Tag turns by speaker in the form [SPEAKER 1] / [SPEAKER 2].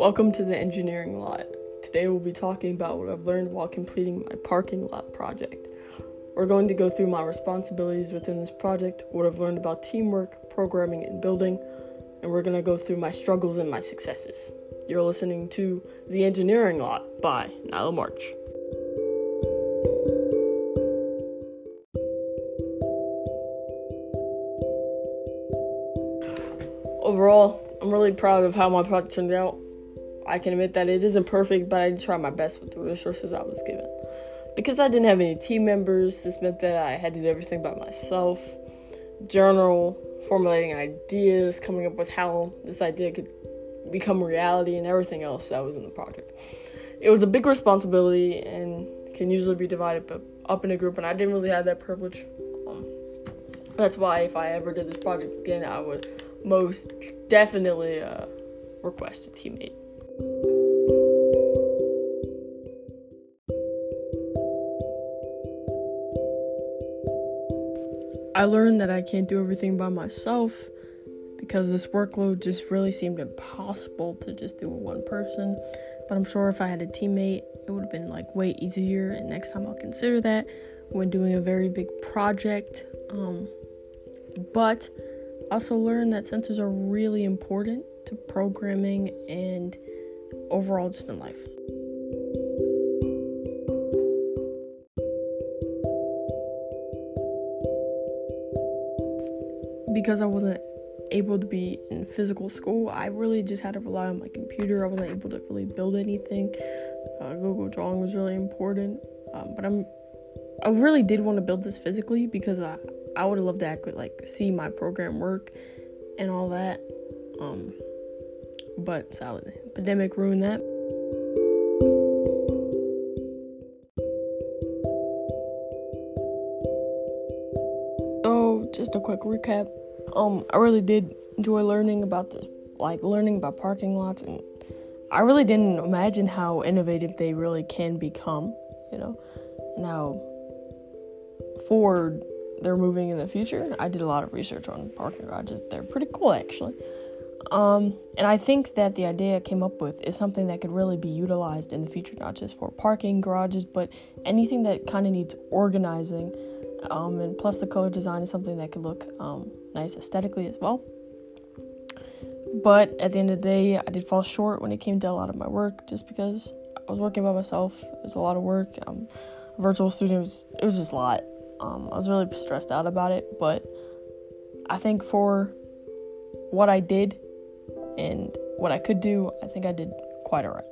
[SPEAKER 1] Welcome to the engineering lot. Today we'll be talking about what I've learned while completing my parking lot project. We're going to go through my responsibilities within this project, what I've learned about teamwork, programming, and building, and we're going to go through my struggles and my successes. You're listening to The Engineering Lot by Nyla March. Overall, I'm really proud of how my project turned out. I can admit that it isn't perfect, but I tried my best with the resources I was given. Because I didn't have any team members, this meant that I had to do everything by myself. Journal, formulating ideas, coming up with how this idea could become reality, and everything else that was in the project. It was a big responsibility and can usually be divided up in a group, and I didn't really have that privilege. Um, that's why if I ever did this project again, I would most definitely uh, request a teammate. I learned that I can't do everything by myself because this workload just really seemed impossible to just do with one person. But I'm sure if I had a teammate, it would have been like way easier. And next time I'll consider that when doing a very big project. Um, but I also learned that sensors are really important to programming and overall just in life. Because I wasn't able to be in physical school, I really just had to rely on my computer. I wasn't able to really build anything. Uh, Google Drawing was really important, um, but I'm I really did want to build this physically because I I would have loved to actually like see my program work and all that. Um, but the pandemic ruined that. So, just a quick recap. Um, I really did enjoy learning about this, like learning about parking lots, and I really didn't imagine how innovative they really can become. You know, and how Ford they're moving in the future. I did a lot of research on parking garages. They're pretty cool, actually. Um, and I think that the idea I came up with is something that could really be utilized in the future, not just for parking garages, but anything that kind of needs organizing. Um, and plus, the color design is something that could look um, nice aesthetically as well. But at the end of the day, I did fall short when it came to a lot of my work just because I was working by myself. It was a lot of work. Um, virtual student was, it was just a lot. Um, I was really stressed out about it, but I think for what I did and what I could do, I think I did quite alright.